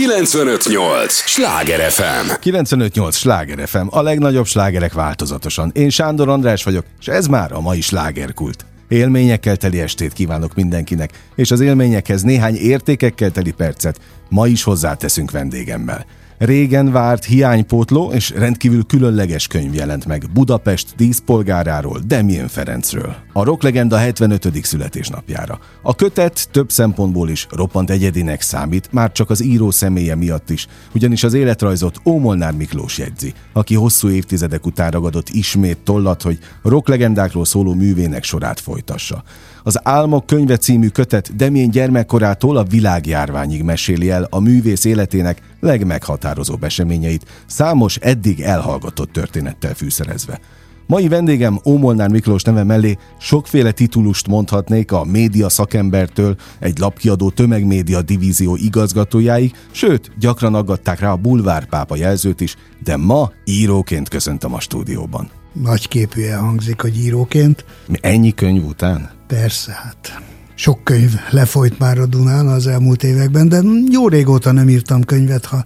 958! Sláger FM! 958! Sláger FM, a legnagyobb slágerek változatosan. Én Sándor András vagyok, és ez már a mai slágerkult. Élményekkel teli estét kívánok mindenkinek, és az élményekhez néhány értékekkel teli percet ma is hozzáteszünk vendégemmel. Régen várt hiánypótló és rendkívül különleges könyv jelent meg Budapest díszpolgáráról, Demien Ferencről. A rocklegenda 75. születésnapjára. A kötet több szempontból is roppant egyedinek számít, már csak az író személye miatt is, ugyanis az életrajzot Ómolnár Miklós jegyzi, aki hosszú évtizedek után ragadott ismét tollat, hogy rocklegendákról szóló művének sorát folytassa. Az Álmok könyve című kötet Demén gyermekkorától a világjárványig meséli el a művész életének legmeghatározóbb eseményeit, számos eddig elhallgatott történettel fűszerezve. Mai vendégem Ómolnár Miklós neve mellé sokféle titulust mondhatnék a média szakembertől, egy lapkiadó tömegmédia divízió igazgatójáig, sőt, gyakran aggatták rá a bulvárpápa jelzőt is, de ma íróként köszöntöm a stúdióban. Nagyképűen hangzik, hogy íróként. Ennyi könyv után? Persze, hát sok könyv lefolyt már a Dunán az elmúlt években, de jó régóta nem írtam könyvet, ha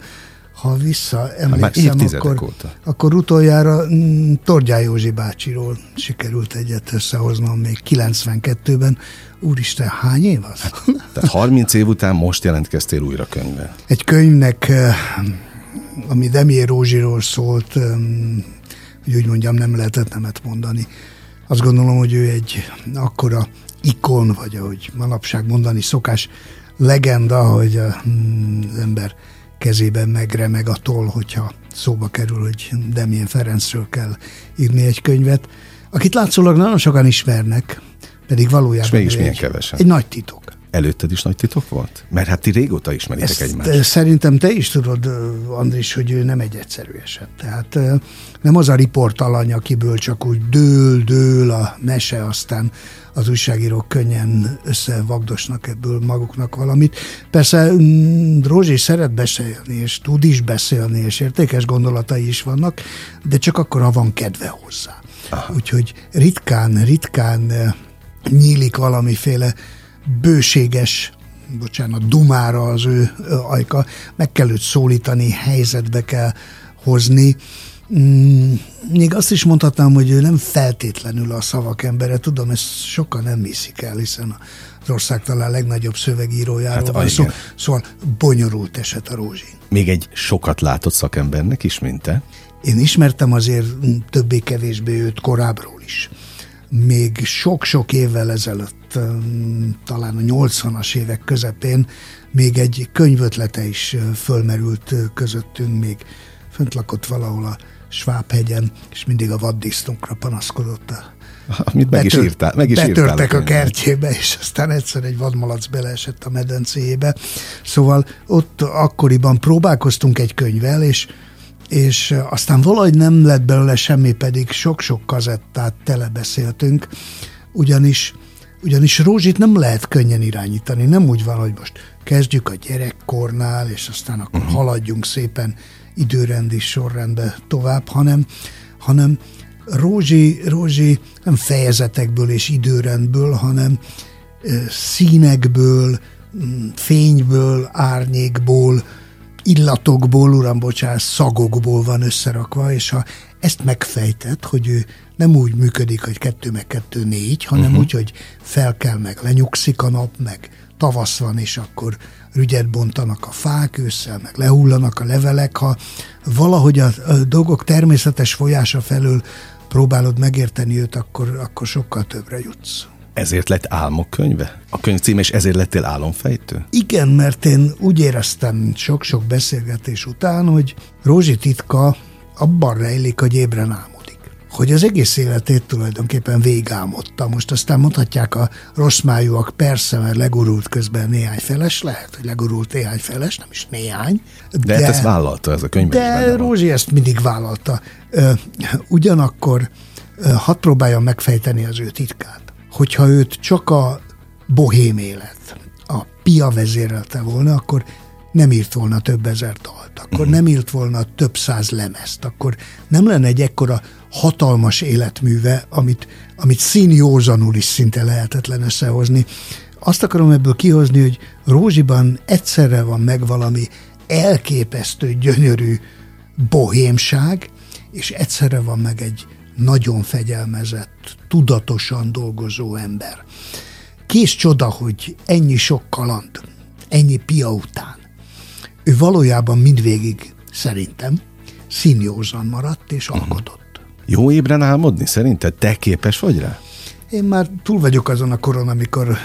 ha visszaemlékszem, hát akkor, óta. akkor utoljára mm, Tordjá Józsi bácsiról sikerült egyet összehoznom még 92-ben. Úristen, hány év az? Hát, tehát 30 év után most jelentkeztél újra könyvben. Egy könyvnek, eh, ami Demier Rózsiról szólt, hogy úgy mondjam, nem lehetett nemet mondani. Azt gondolom, hogy ő egy akkora ikon, vagy ahogy manapság mondani szokás, legenda, hogy az ember kezében megremeg a toll, hogyha szóba kerül, hogy Demien Ferencről kell írni egy könyvet, akit látszólag nagyon sokan ismernek, pedig valójában És mégis milyen kevesen. Egy nagy titok. Előtted is nagy titok volt? Mert hát ti régóta ismeritek Ezt egymást. Szerintem te is tudod, Andris, hogy ő nem egy egyszerű eset. Tehát nem az a riportalany, akiből csak úgy dől, dől a mese, aztán az újságírók könnyen összevagdosnak ebből maguknak valamit. Persze mm, Rózsi szeret beszélni, és tud is beszélni, és értékes gondolatai is vannak, de csak akkor, ha van kedve hozzá. Aha. Úgyhogy ritkán, ritkán nyílik valamiféle bőséges bocsánat, dumára az ő ajka, meg kell őt szólítani, helyzetbe kell hozni. Mm, még azt is mondhatnám, hogy ő nem feltétlenül a szavak embere, tudom, ezt sokan nem viszik el, hiszen az ország talán legnagyobb szövegírójáról hát, van szó, szóval bonyolult eset a Rózsi. Még egy sokat látott szakembernek is, mint te? Én ismertem azért többé-kevésbé őt korábbról is még sok-sok évvel ezelőtt, talán a 80-as évek közepén még egy könyvötlete is fölmerült közöttünk, még fönt lakott valahol a Svábhegyen, és mindig a vaddisznókra panaszkodott a Amit meg Betör, is írtál. Meg is betörtek írtál a, a kertjébe, és aztán egyszer egy vadmalac beleesett a medencéjébe. Szóval ott akkoriban próbálkoztunk egy könyvvel, és és aztán valahogy nem lett belőle semmi, pedig sok-sok kazettát telebeszéltünk, ugyanis, ugyanis Rózsit nem lehet könnyen irányítani. Nem úgy van, hogy most kezdjük a gyerekkornál, és aztán akkor uh-huh. haladjunk szépen időrendi sorrendbe tovább, hanem, hanem Rózsi, Rózsi nem fejezetekből és időrendből, hanem színekből, fényből, árnyékból, illatokból, uram, bocsánat, szagokból van összerakva, és ha ezt megfejtett, hogy ő nem úgy működik, hogy kettő meg kettő négy, hanem uh-huh. úgy, hogy fel kell, meg lenyugszik a nap, meg tavasz van, és akkor rügyet bontanak a fák ősszel, meg lehullanak a levelek. Ha valahogy a, a dolgok természetes folyása felől próbálod megérteni őt, akkor, akkor sokkal többre jutsz. Ezért lett álmok könyve? A könyv cím, és ezért lettél álomfejtő? Igen, mert én úgy éreztem sok-sok beszélgetés után, hogy Rózsi titka abban rejlik, hogy ébren álmodik. Hogy az egész életét tulajdonképpen végálmodta. Most aztán mondhatják a rossz májúak, persze, mert legurult közben néhány feles, lehet, hogy legurult néhány feles, nem is néhány. De, de hát ezt vállalta ez a könyv. De Rózsi ezt mindig vállalta. Ugyanakkor hadd próbáljam megfejteni az ő titkát hogyha őt csak a bohém élet, a pia vezérelte volna, akkor nem írt volna több ezer dalt, akkor uh-huh. nem írt volna több száz lemezt, akkor nem lenne egy ekkora hatalmas életműve, amit, amit színjózanul is szinte lehetetlen összehozni. Azt akarom ebből kihozni, hogy Rózsiban egyszerre van meg valami elképesztő, gyönyörű bohémság, és egyszerre van meg egy nagyon fegyelmezett, tudatosan dolgozó ember. Kész csoda, hogy ennyi sok kaland, ennyi pia után. Ő valójában mindvégig, szerintem, színjózan maradt és mhm. alkotott. Jó ébren álmodni szerinted? Te képes vagy rá? Én már túl vagyok azon a koron, amikor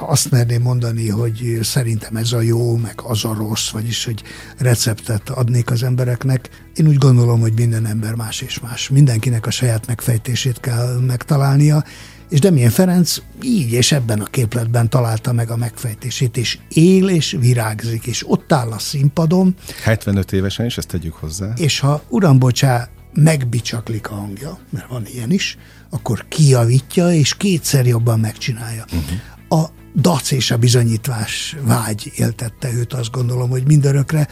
azt merném mondani, hogy szerintem ez a jó, meg az a rossz, vagyis hogy receptet adnék az embereknek. Én úgy gondolom, hogy minden ember más és más. Mindenkinek a saját megfejtését kell megtalálnia, és Demien Ferenc így és ebben a képletben találta meg a megfejtését, és él és virágzik, és ott áll a színpadon. 75 évesen is, ezt tegyük hozzá. És ha uram bocsá, megbicsaklik a hangja, mert van ilyen is, akkor kijavítja, és kétszer jobban megcsinálja. Uh-huh. A dac és a bizonyítvás vágy éltette őt, azt gondolom, hogy mindörökre,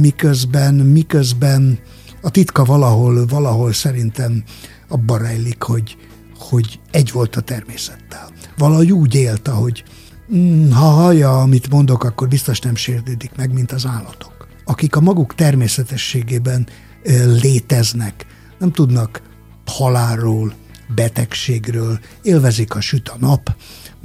miközben, miközben a titka valahol, valahol szerintem abban rejlik, hogy, hogy egy volt a természettel. Valahogy úgy élte, hogy mm, ha hallja, amit mondok, akkor biztos nem sértődik meg, mint az állatok. Akik a maguk természetességében léteznek, nem tudnak halálról, betegségről, élvezik a süt a nap,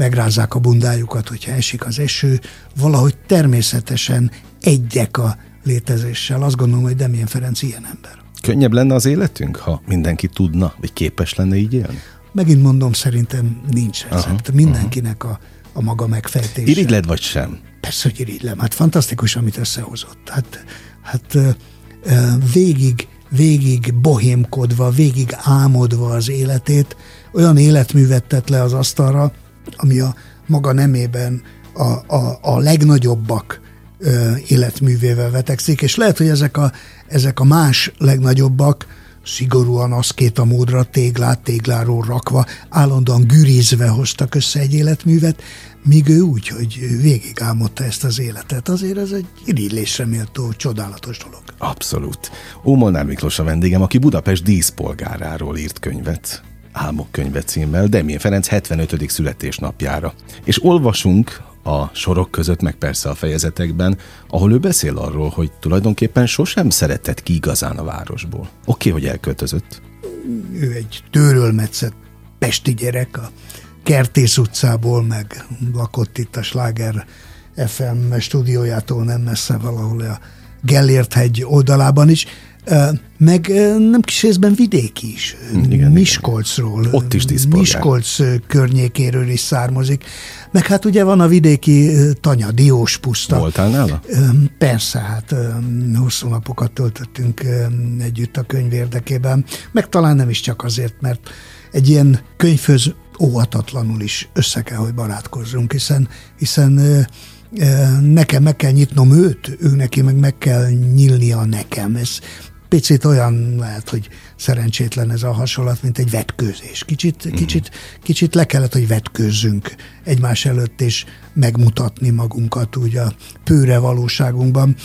megrázzák a bundájukat, hogyha esik az eső, valahogy természetesen egyek a létezéssel. Azt gondolom, hogy Demien Ferenc ilyen ember. Könnyebb lenne az életünk, ha mindenki tudna, vagy képes lenne így élni? Megint mondom, szerintem nincs recept. Aha, Mindenkinek a, a maga megfejtése. Irigyled vagy sem? Persze, hogy irigylem. Hát fantasztikus, amit összehozott. Hát, hát végig, végig bohémkodva, végig álmodva az életét, olyan életművet tett le az asztalra, ami a maga nemében a, a, a legnagyobbak ö, életművével vetekszik, és lehet, hogy ezek a, ezek a más legnagyobbak szigorúan a módra téglát tégláról rakva, állandóan gürizve hoztak össze egy életművet, míg ő úgy, hogy végig álmodta ezt az életet. Azért ez egy irigylésre méltó, csodálatos dolog. Abszolút. Ómolnár Miklós a vendégem, aki Budapest díszpolgáráról írt könyvet. Álmok könyve címmel Demén Ferenc 75. születésnapjára. És olvasunk a sorok között, meg persze a fejezetekben, ahol ő beszél arról, hogy tulajdonképpen sosem szeretett ki igazán a városból. Oké, okay, hogy elköltözött. Ő egy tőrölmetszett pesti gyerek, a Kertész utcából, meg lakott itt a Sláger FM stúdiójától nem messze valahol a Gellért hegy oldalában is meg nem kis részben vidék is. Igen, Miskolcról. Igen. Ott is Miskolc környékéről is származik. Meg hát ugye van a vidéki Tanya, Diós puszta. Voltál nála? Persze, hát hosszú napokat töltöttünk együtt a könyv érdekében. Meg talán nem is csak azért, mert egy ilyen könyvhöz óhatatlanul is össze kell, hogy barátkozzunk, hiszen, hiszen nekem meg kell nyitnom őt, ő neki meg meg kell nyílnia nekem. Ez picit olyan lehet, hogy szerencsétlen ez a hasonlat, mint egy vetkőzés. Kicsit, mm. kicsit, kicsit le kellett, hogy vetkőzzünk egymás előtt, és megmutatni magunkat úgy a pőre valóságunkban.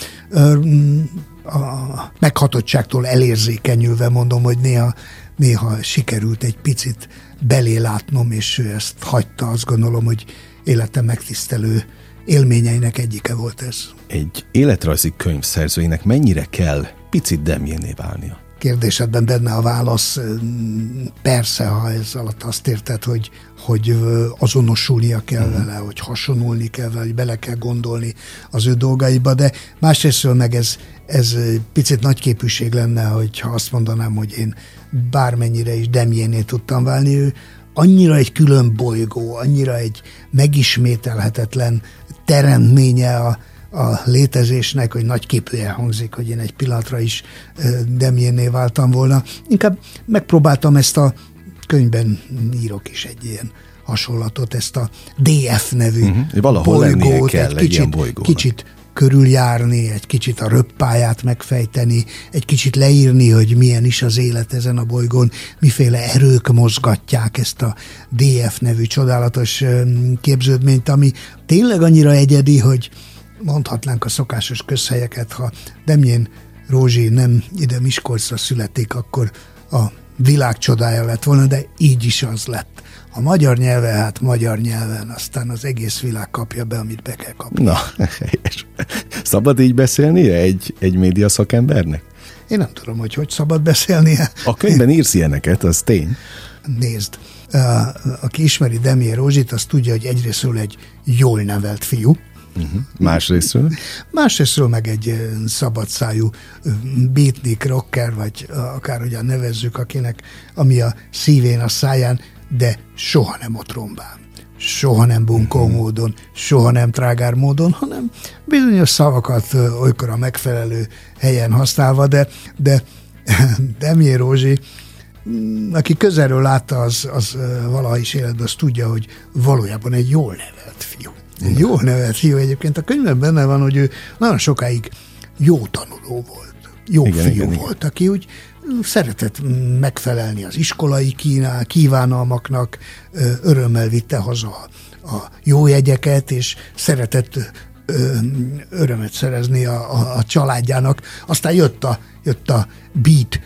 A meghatottságtól elérzékenyülve mondom, hogy néha, néha sikerült egy picit belé látnom, és ő ezt hagyta, azt gondolom, hogy életem megtisztelő élményeinek egyike volt ez. Egy életrajzi könyv szerzőinek mennyire kell picit demjéné válnia? Kérdésedben benne a válasz, persze, ha ez alatt azt érted, hogy, hogy azonosulnia kell uh-huh. vele, hogy hasonulni kell vele, hogy bele kell gondolni az ő dolgaiba, de másrésztről meg ez, ez picit nagy képűség lenne, hogyha azt mondanám, hogy én bármennyire is demjéné tudtam válni, ő annyira egy külön bolygó, annyira egy megismételhetetlen teremtménye a, a létezésnek, hogy nagy képűen hangzik, hogy én egy pillanatra is Demjénné váltam volna. Inkább megpróbáltam ezt a könyvben írok is egy ilyen hasonlatot, ezt a DF nevű uh-huh. bolygót, kell egy, kicsit, egy kicsit körüljárni, egy kicsit a röppáját megfejteni, egy kicsit leírni, hogy milyen is az élet ezen a bolygón, miféle erők mozgatják ezt a DF nevű csodálatos képződményt, ami tényleg annyira egyedi, hogy mondhatnánk a szokásos közhelyeket, ha Demjén Rózsi nem ide Miskolcra születik, akkor a világ csodája lett volna, de így is az lett. A magyar nyelve, hát magyar nyelven, aztán az egész világ kapja be, amit be kell kapni. Na, és Szabad így beszélnie egy, egy média szakembernek? Én nem tudom, hogy hogy szabad beszélnie. A könyvben írsz ilyeneket, az tény. Nézd, aki ismeri Demier Rózsit, az tudja, hogy egyrésztről egy jól nevelt fiú, Uh-huh. Másrésztről? Másrésztről meg egy szabadszájú beatnik, rocker, vagy akárhogyan nevezzük, akinek, ami a szívén, a száján, de soha nem otrombán soha nem bunkó uh-huh. módon, soha nem trágár módon, hanem bizonyos szavakat olykor a megfelelő helyen használva, de, de Demier Rózsi, mm, aki közelről látta, az, az valaha is életben, az tudja, hogy valójában egy jól nevelt fiú. Jól nevelt fiú egyébként. A könyvben benne van, hogy ő nagyon sokáig jó tanuló volt. Jó igen, fiú igen, volt, igen. aki úgy szeretett megfelelni az iskolai kínál, kívánalmaknak, örömmel vitte haza a jó jegyeket, és szeretett örömet szerezni a, a, a családjának. Aztán jött a, jött a beat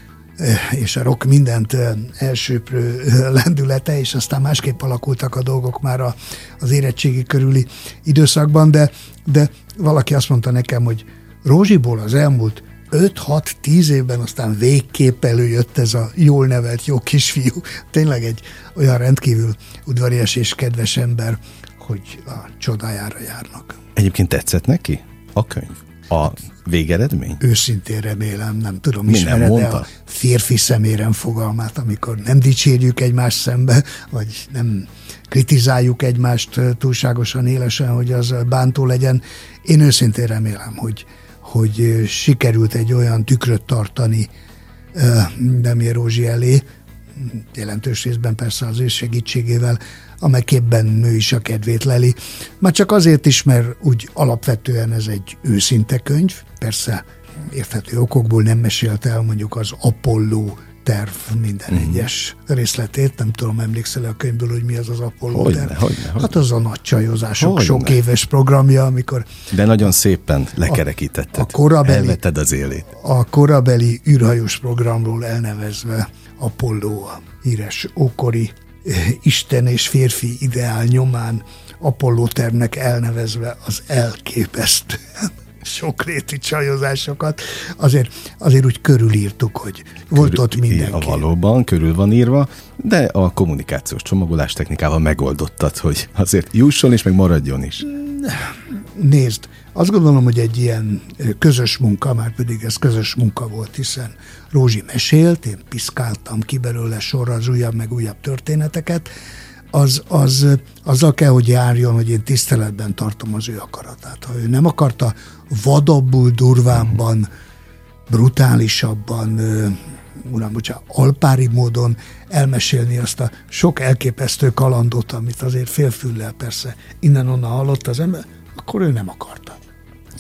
és a rock mindent elsőprő lendülete, és aztán másképp alakultak a dolgok már a, az érettségi körüli időszakban, de, de valaki azt mondta nekem, hogy Rózsiból az elmúlt 5-6-10 évben aztán végképp előjött ez a jól nevelt jó kisfiú. Tényleg egy olyan rendkívül udvarias és kedves ember, hogy a csodájára járnak. Egyébként tetszett neki a könyv? A végeredmény? Őszintén remélem, nem tudom, Mi ismered nem mondta? a férfi szeméren fogalmát, amikor nem dicsérjük egymás szembe, vagy nem kritizáljuk egymást túlságosan élesen, hogy az bántó legyen. Én őszintén remélem, hogy, hogy sikerült egy olyan tükröt tartani Demir Rózsi elé, jelentős részben persze az ő segítségével, amely képben nő is a kedvét leli. Már csak azért is, mert úgy alapvetően ez egy őszinte könyv, persze érthető okokból nem mesélte el mondjuk az Apollo terv minden uh-huh. egyes részletét. Nem tudom, emlékszel a könyvből, hogy mi az az Apollo hogyne, terv? Hogyne, hogyne. Hát az a nagy csajozások hogyne. sok éves programja, amikor... De nagyon szépen lekerekítetted. A, a korabeli, Elvetted az élét. A korabeli űrhajós programról elnevezve Apollo, a híres ókori eh, Isten és férfi ideál nyomán Apollo tervnek elnevezve az elképesztő sokréti csajozásokat, azért, azért úgy körülírtuk, hogy volt Körül, ott mindenki. A valóban, körül van írva, de a kommunikációs csomagolás technikával megoldottad, hogy azért jusson és meg maradjon is. Nézd, azt gondolom, hogy egy ilyen közös munka, már pedig ez közös munka volt, hiszen Rózsi mesélt, én piszkáltam ki belőle sorra az újabb meg újabb történeteket, az, az, azzal kell, hogy járjon, hogy én tiszteletben tartom az ő akaratát. Ha ő nem akarta vadabbul, durvábban, brutálisabban, uram, bocsánat, alpári módon elmesélni azt a sok elképesztő kalandot, amit azért félfüllel persze innen-onnan hallott az ember, akkor ő nem akarta.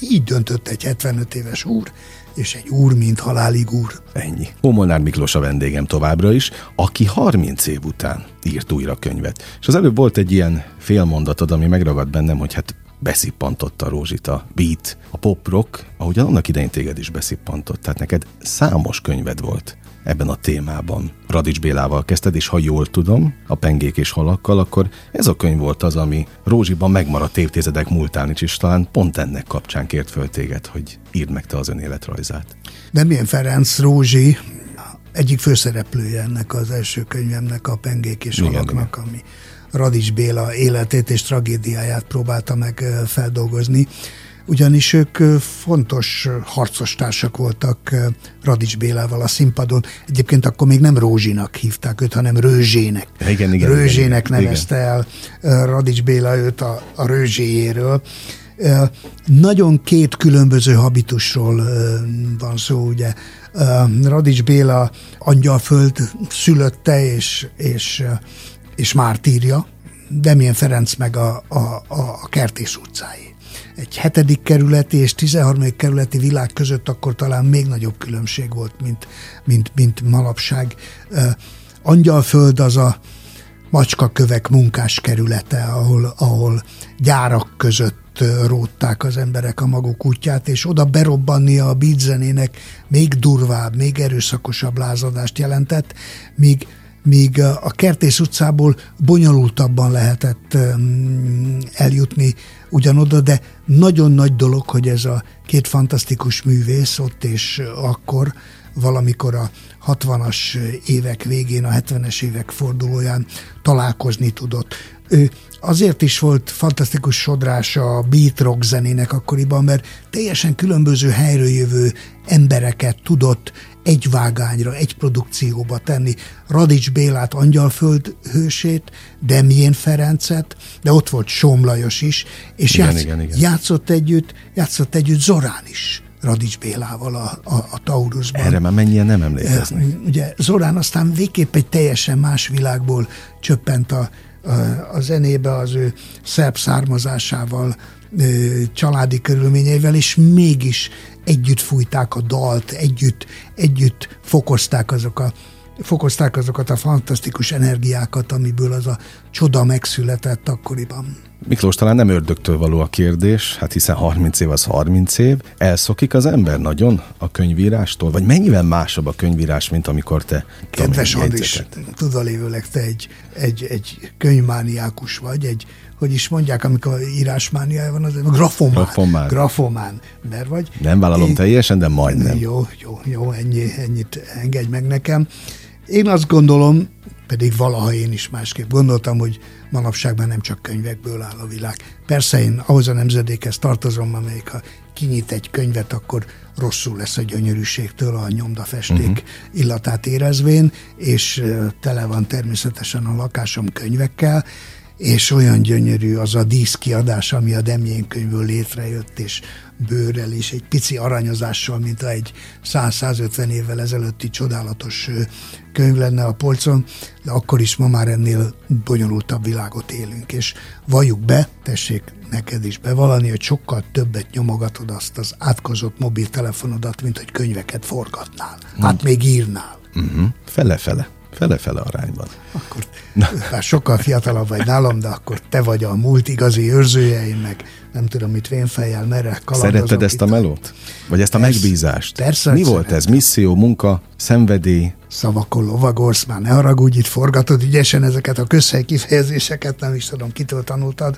Így döntött egy 75 éves úr, és egy úr, mint halálig úr. Ennyi. Homolnár Miklós a vendégem továbbra is, aki 30 év után írt újra könyvet. És az előbb volt egy ilyen félmondatod, ami megragadt bennem, hogy hát beszippantotta Rózsit a beat, a pop rock, ahogyan annak idején téged is beszippantott. Tehát neked számos könyved volt ebben a témában. Radics Bélával kezdted, és ha jól tudom, a pengék és halakkal, akkor ez a könyv volt az, ami Rózsiban megmaradt évtizedek múltán is, és talán pont ennek kapcsán kért föl téged, hogy írd meg te az önéletrajzát. milyen Ferenc Rózsi egyik főszereplője ennek az első könyvemnek, a Pengék és igen, Halaknak, igen. ami Radics Béla életét és tragédiáját próbálta meg feldolgozni ugyanis ők fontos harcos társak voltak Radics Bélával a színpadon. Egyébként akkor még nem Rózsinak hívták őt, hanem Rőzsének. Igen, igen, Rőzsének igen, nevezte el Radics Béla őt a, a Rőzséjéről. Nagyon két különböző habitusról van szó, ugye. Radics Béla Angyalföld szülötte és, és, és Mártírja, Demien Ferenc meg a, a, a, Kertész utcái egy hetedik kerületi és 13. kerületi világ között akkor talán még nagyobb különbség volt, mint, mint, mint malapság. Angyalföld az a macskakövek munkás kerülete, ahol, ahol gyárak között rótták az emberek a maguk útját, és oda berobbannia a beatzenének még durvább, még erőszakosabb lázadást jelentett, míg míg a Kertész utcából bonyolultabban lehetett eljutni ugyanoda, de nagyon nagy dolog, hogy ez a két fantasztikus művész ott és akkor valamikor a 60-as évek végén, a 70-es évek fordulóján találkozni tudott. Ő azért is volt fantasztikus sodrása a beat rock zenének akkoriban, mert teljesen különböző helyről jövő embereket tudott egy vágányra, egy produkcióba tenni. Radics Bélát, Angyalföld hősét, Demjén Ferencet, de ott volt Somlajos is, és igen, játsz, igen, igen. játszott együtt, játszott együtt Zorán is. Radics Bélával a, a, a Taurusban. Erre már mennyien nem emlékeznek. Ugye Zorán aztán végképp egy teljesen más világból csöppent a, a, a zenébe az ő szerb származásával, családi körülményeivel, és mégis együtt fújták a dalt, együtt, együtt fokozták azok a fokozták azokat a fantasztikus energiákat, amiből az a csoda megszületett akkoriban. Miklós, talán nem ördögtől való a kérdés, hát hiszen 30 év az 30 év. Elszokik az ember nagyon a könyvírástól? Vagy mennyivel másabb a könyvírás, mint amikor te Kedves Andris, tudalévőleg te egy, egy, egy könyvmániákus vagy, egy, hogy is mondják, amikor írásmánia van, az grafomán. Grafomán. Grafomán. Mert vagy. Nem vállalom én, teljesen, de majdnem. Jó, jó, jó, ennyi, ennyit engedj meg nekem. Én azt gondolom, pedig valaha én is másképp gondoltam, hogy manapság már nem csak könyvekből áll a világ. Persze én ahhoz a nemzedékhez tartozom, amelyik ha kinyit egy könyvet, akkor rosszul lesz a gyönyörűségtől a nyomdafesték uh-huh. illatát érezvén, és tele van természetesen a lakásom könyvekkel, és olyan gyönyörű az a díszkiadás, ami a Demjén könyvből létrejött, és bőrrel és egy pici aranyozással, mint egy 100-150 évvel ezelőtti csodálatos könyv lenne a polcon, de akkor is ma már ennél bonyolultabb világot élünk, és valljuk be, tessék neked is bevallani, hogy sokkal többet nyomogatod azt az átkozott mobiltelefonodat, mint hogy könyveket forgatnál. Hát még írnál. Uh-huh. Fele-fele. Fele-fele arányban. Akkor bár sokkal fiatalabb vagy nálam, de akkor te vagy a múlt igazi őrzője, én meg nem tudom, mit vénfejjel, merre kalandozok. Szeretted ezt a melót? Vagy ezt a persze, megbízást? Persze, Mi volt ez? Misszió, munka, szenvedély? Szavakon lovagolsz, már ne haragudj, itt forgatod ügyesen ezeket a közhely kifejezéseket, nem is tudom, kitől tanultad.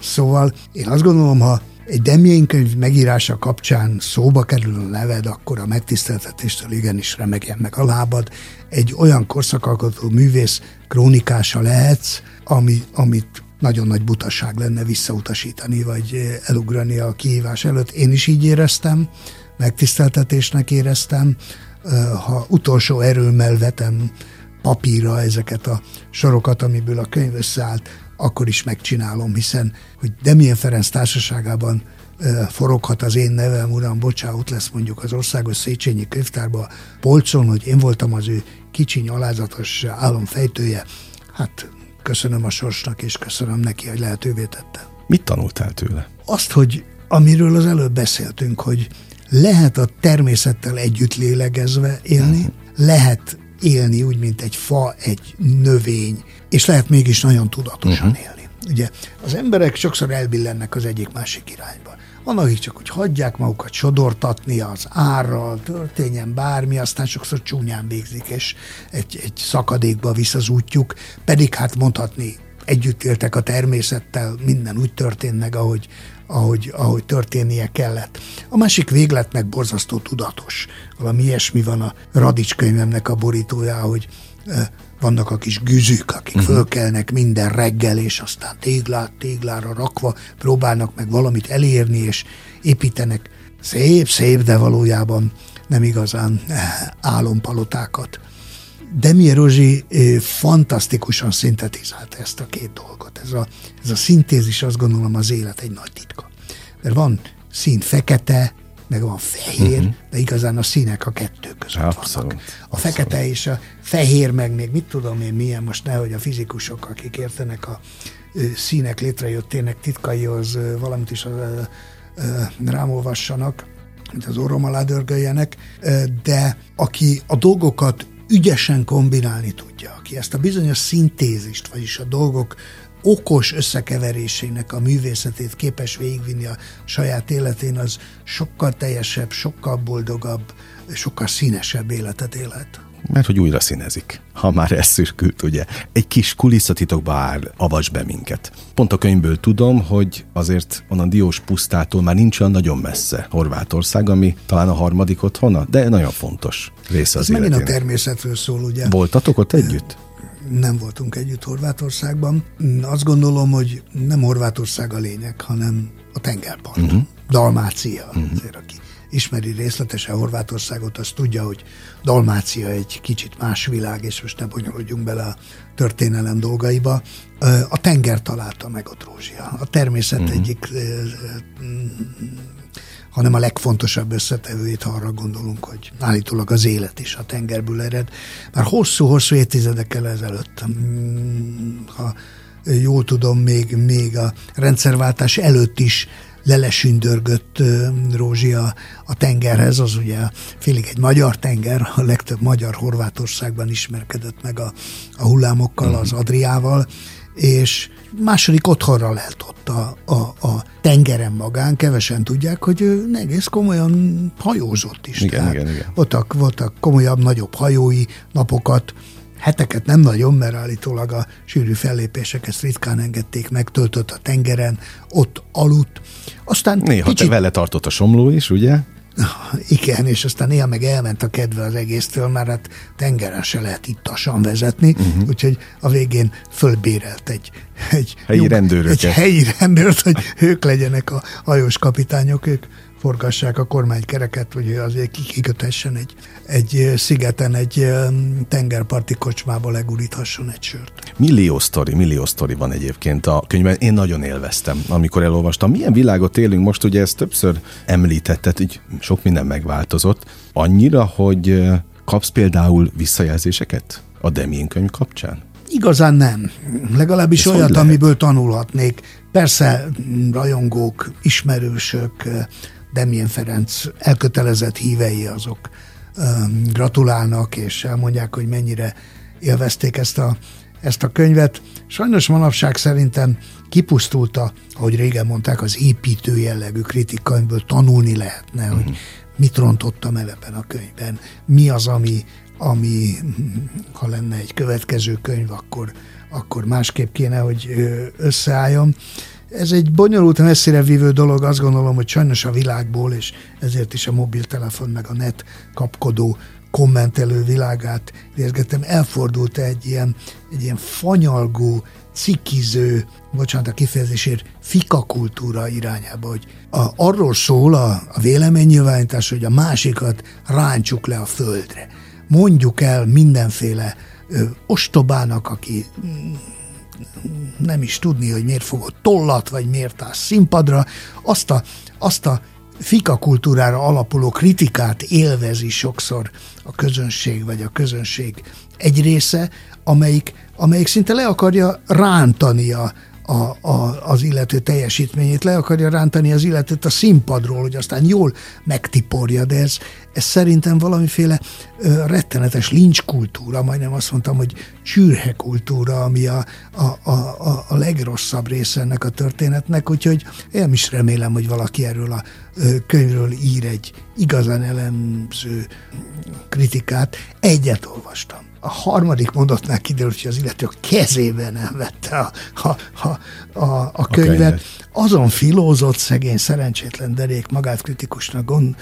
Szóval én azt gondolom, ha egy Demjén könyv megírása kapcsán szóba kerül a neved, akkor a megtiszteltetéstől igenis remegjen meg a lábad. Egy olyan korszakalkotó művész krónikása lehetsz, ami, amit nagyon nagy butaság lenne visszautasítani, vagy elugrani a kihívás előtt. Én is így éreztem, megtiszteltetésnek éreztem, ha utolsó erőmmel vetem papírra ezeket a sorokat, amiből a könyv összeállt, akkor is megcsinálom, hiszen, hogy Demien Ferenc társaságában foroghat az én nevem, uram, bocsá, ott lesz mondjuk az Országos Széchenyi Könyvtárban polcon, hogy én voltam az ő kicsiny, alázatos álomfejtője. Hát köszönöm a sorsnak, és köszönöm neki, hogy lehetővé tette. Mit tanultál tőle? Azt, hogy amiről az előbb beszéltünk, hogy lehet a természettel együtt lélegezve élni, uh-huh. lehet élni úgy, mint egy fa, egy növény, és lehet mégis nagyon tudatosan uh-huh. élni. Ugye az emberek sokszor elbillennek az egyik-másik irányba. Van, akik csak úgy hagyják magukat sodortatni az árral, történjen bármi, aztán sokszor csúnyán végzik, és egy, egy szakadékba visz az útjuk, pedig hát mondhatni együtt éltek a természettel, minden úgy történt meg, ahogy, ahogy, ahogy történnie kellett. A másik véglet meg borzasztó tudatos. Valami ilyesmi van a Radics könyvemnek a borítója, hogy vannak a kis güzük, akik uh-huh. fölkelnek minden reggel, és aztán téglát téglára rakva próbálnak meg valamit elérni, és építenek szép, szép, de valójában nem igazán eh, álompalotákat. Demi Rozsi fantasztikusan szintetizálta ezt a két dolgot. Ez a, ez a szintézis azt gondolom az élet egy nagy titka. Mert van szín fekete, meg van fehér, uh-huh. de igazán a színek a kettő között Abszolút. vannak. A Abszolút. fekete és a fehér, meg még mit tudom én milyen, most nehogy a fizikusok, akik értenek a színek létrejöttének titkaihoz valamit is rámolvassanak, mint az orrom alá dörgöljenek, de aki a dolgokat ügyesen kombinálni tudja, aki ezt a bizonyos szintézist, vagyis a dolgok okos összekeverésének a művészetét képes végigvinni a saját életén, az sokkal teljesebb, sokkal boldogabb, sokkal színesebb életet élet. Mert hogy újra színezik, ha már ez szürkült, ugye. Egy kis kulisszatitokba áll, avas be minket. Pont a könyvből tudom, hogy azért onnan Diós pusztától már nincs olyan nagyon messze Horvátország, ami talán a harmadik otthona, de nagyon fontos része az Ez megint a életének. természetről szól, ugye? Voltatok ott együtt? nem voltunk együtt Horvátországban. Azt gondolom, hogy nem Horvátország a lényeg, hanem a tengerpart. Uh-huh. Dalmácia. Uh-huh. Azért, aki ismeri részletesen Horvátországot, az tudja, hogy Dalmácia egy kicsit más világ, és most ne bonyolódjunk bele a történelem dolgaiba. A tenger találta meg ott Rózsia. A természet uh-huh. egyik hanem a legfontosabb összetevőjét, ha arra gondolunk, hogy állítólag az élet is a tengerből ered. Már hosszú-hosszú évtizedekkel ezelőtt, ha jól tudom, még, még a rendszerváltás előtt is lelesündörgött Rózsia a tengerhez, az ugye félig egy magyar tenger, a legtöbb magyar Horvátországban ismerkedett meg a, a hullámokkal, az Adriával, és második otthonra lehet ott a, a, a tengeren magán. Kevesen tudják, hogy ő egész komolyan hajózott is. Igen, Tehát igen, igen. Voltak, voltak komolyabb, nagyobb hajói napokat, heteket nem nagyon, mert állítólag a sűrű fellépések ezt ritkán engedték meg, töltött a tengeren, ott aludt. Aztán Néha kicsit... te vele tartott a somló is, ugye? Igen, és aztán néha meg elment a kedve az egésztől, mert hát tengeren se lehet ittasan vezetni, uh-huh. úgyhogy a végén fölbérelt egy, egy helyi rendőröket. Egy helyi rendőrt, hogy ők legyenek a hajós kapitányok, ők forgassák a kormánykereket, hogy azért kikötessen egy, egy szigeten, egy tengerparti kocsmába legulíthasson egy sört. Millió sztori, millió sztori van egyébként a könyvben. Én nagyon élveztem, amikor elolvastam. Milyen világot élünk most, ugye ezt többször említetted, így sok minden megváltozott. Annyira, hogy kapsz például visszajelzéseket a Demien könyv kapcsán? Igazán nem. Legalábbis Ez olyat, amiből tanulhatnék. Persze rajongók, ismerősök, Demien Ferenc elkötelezett hívei azok gratulálnak, és elmondják, hogy mennyire élvezték ezt a, ezt a könyvet. Sajnos manapság szerintem kipusztult a, ahogy régen mondták, az építő jellegű kritika, amiből tanulni lehetne, uh-huh. hogy mhm. mit rontottam el ebben a könyvben, mi az, ami, ami ha lenne egy következő könyv, akkor, akkor másképp kéne, hogy összeálljon. Ez egy bonyolult, messzire vívő dolog, azt gondolom, hogy sajnos a világból, és ezért is a mobiltelefon meg a net kapkodó kommentelő világát érgettem, elfordult egy ilyen, egy ilyen fanyalgó, cikiző, bocsánat a kifejezésért, fikakultúra irányába, hogy a, arról szól a, a véleménynyilvánítás, hogy a másikat ráncsuk le a földre. Mondjuk el mindenféle ö, ostobának, aki nem is tudni, hogy miért fogott tollat, vagy miért áll színpadra, azt a, azt a fika kultúrára alapuló kritikát élvezi sokszor a közönség, vagy a közönség egy része, amelyik, amelyik szinte le akarja rántani a, a, a, az illető teljesítményét, le akarja rántani az illetőt a színpadról, hogy aztán jól megtiporja, de ez, ez szerintem valamiféle ö, rettenetes lincs kultúra, majdnem azt mondtam, hogy csürhe kultúra, ami a, a, a, a legrosszabb része ennek a történetnek, úgyhogy én is remélem, hogy valaki erről a ö, könyvről ír egy igazán elemző kritikát. Egyet olvastam a harmadik mondatnál kiderült, hogy az illető a kezébe nem vette a, a, a, a, a könyvet. Azon filózott szegény, szerencsétlen derék, magát kritikusnak gond,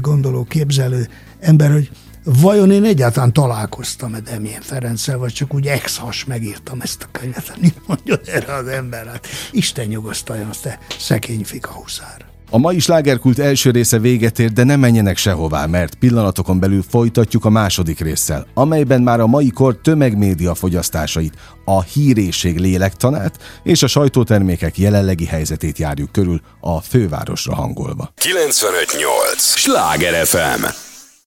gondoló, képzelő ember, hogy vajon én egyáltalán találkoztam-e Demien Ferenccel, vagy csak úgy ex-has megírtam ezt a könyvet, mit mondja erre az ember? Hát Isten nyugosztaljon azt, te szegény fika huszár. A mai slágerkult első része véget ér, de ne menjenek sehová, mert pillanatokon belül folytatjuk a második résszel, amelyben már a mai kor tömegmédia fogyasztásait, a hírészség lélektanát és a sajtótermékek jelenlegi helyzetét járjuk körül a fővárosra hangolva. 958! Sláger FM!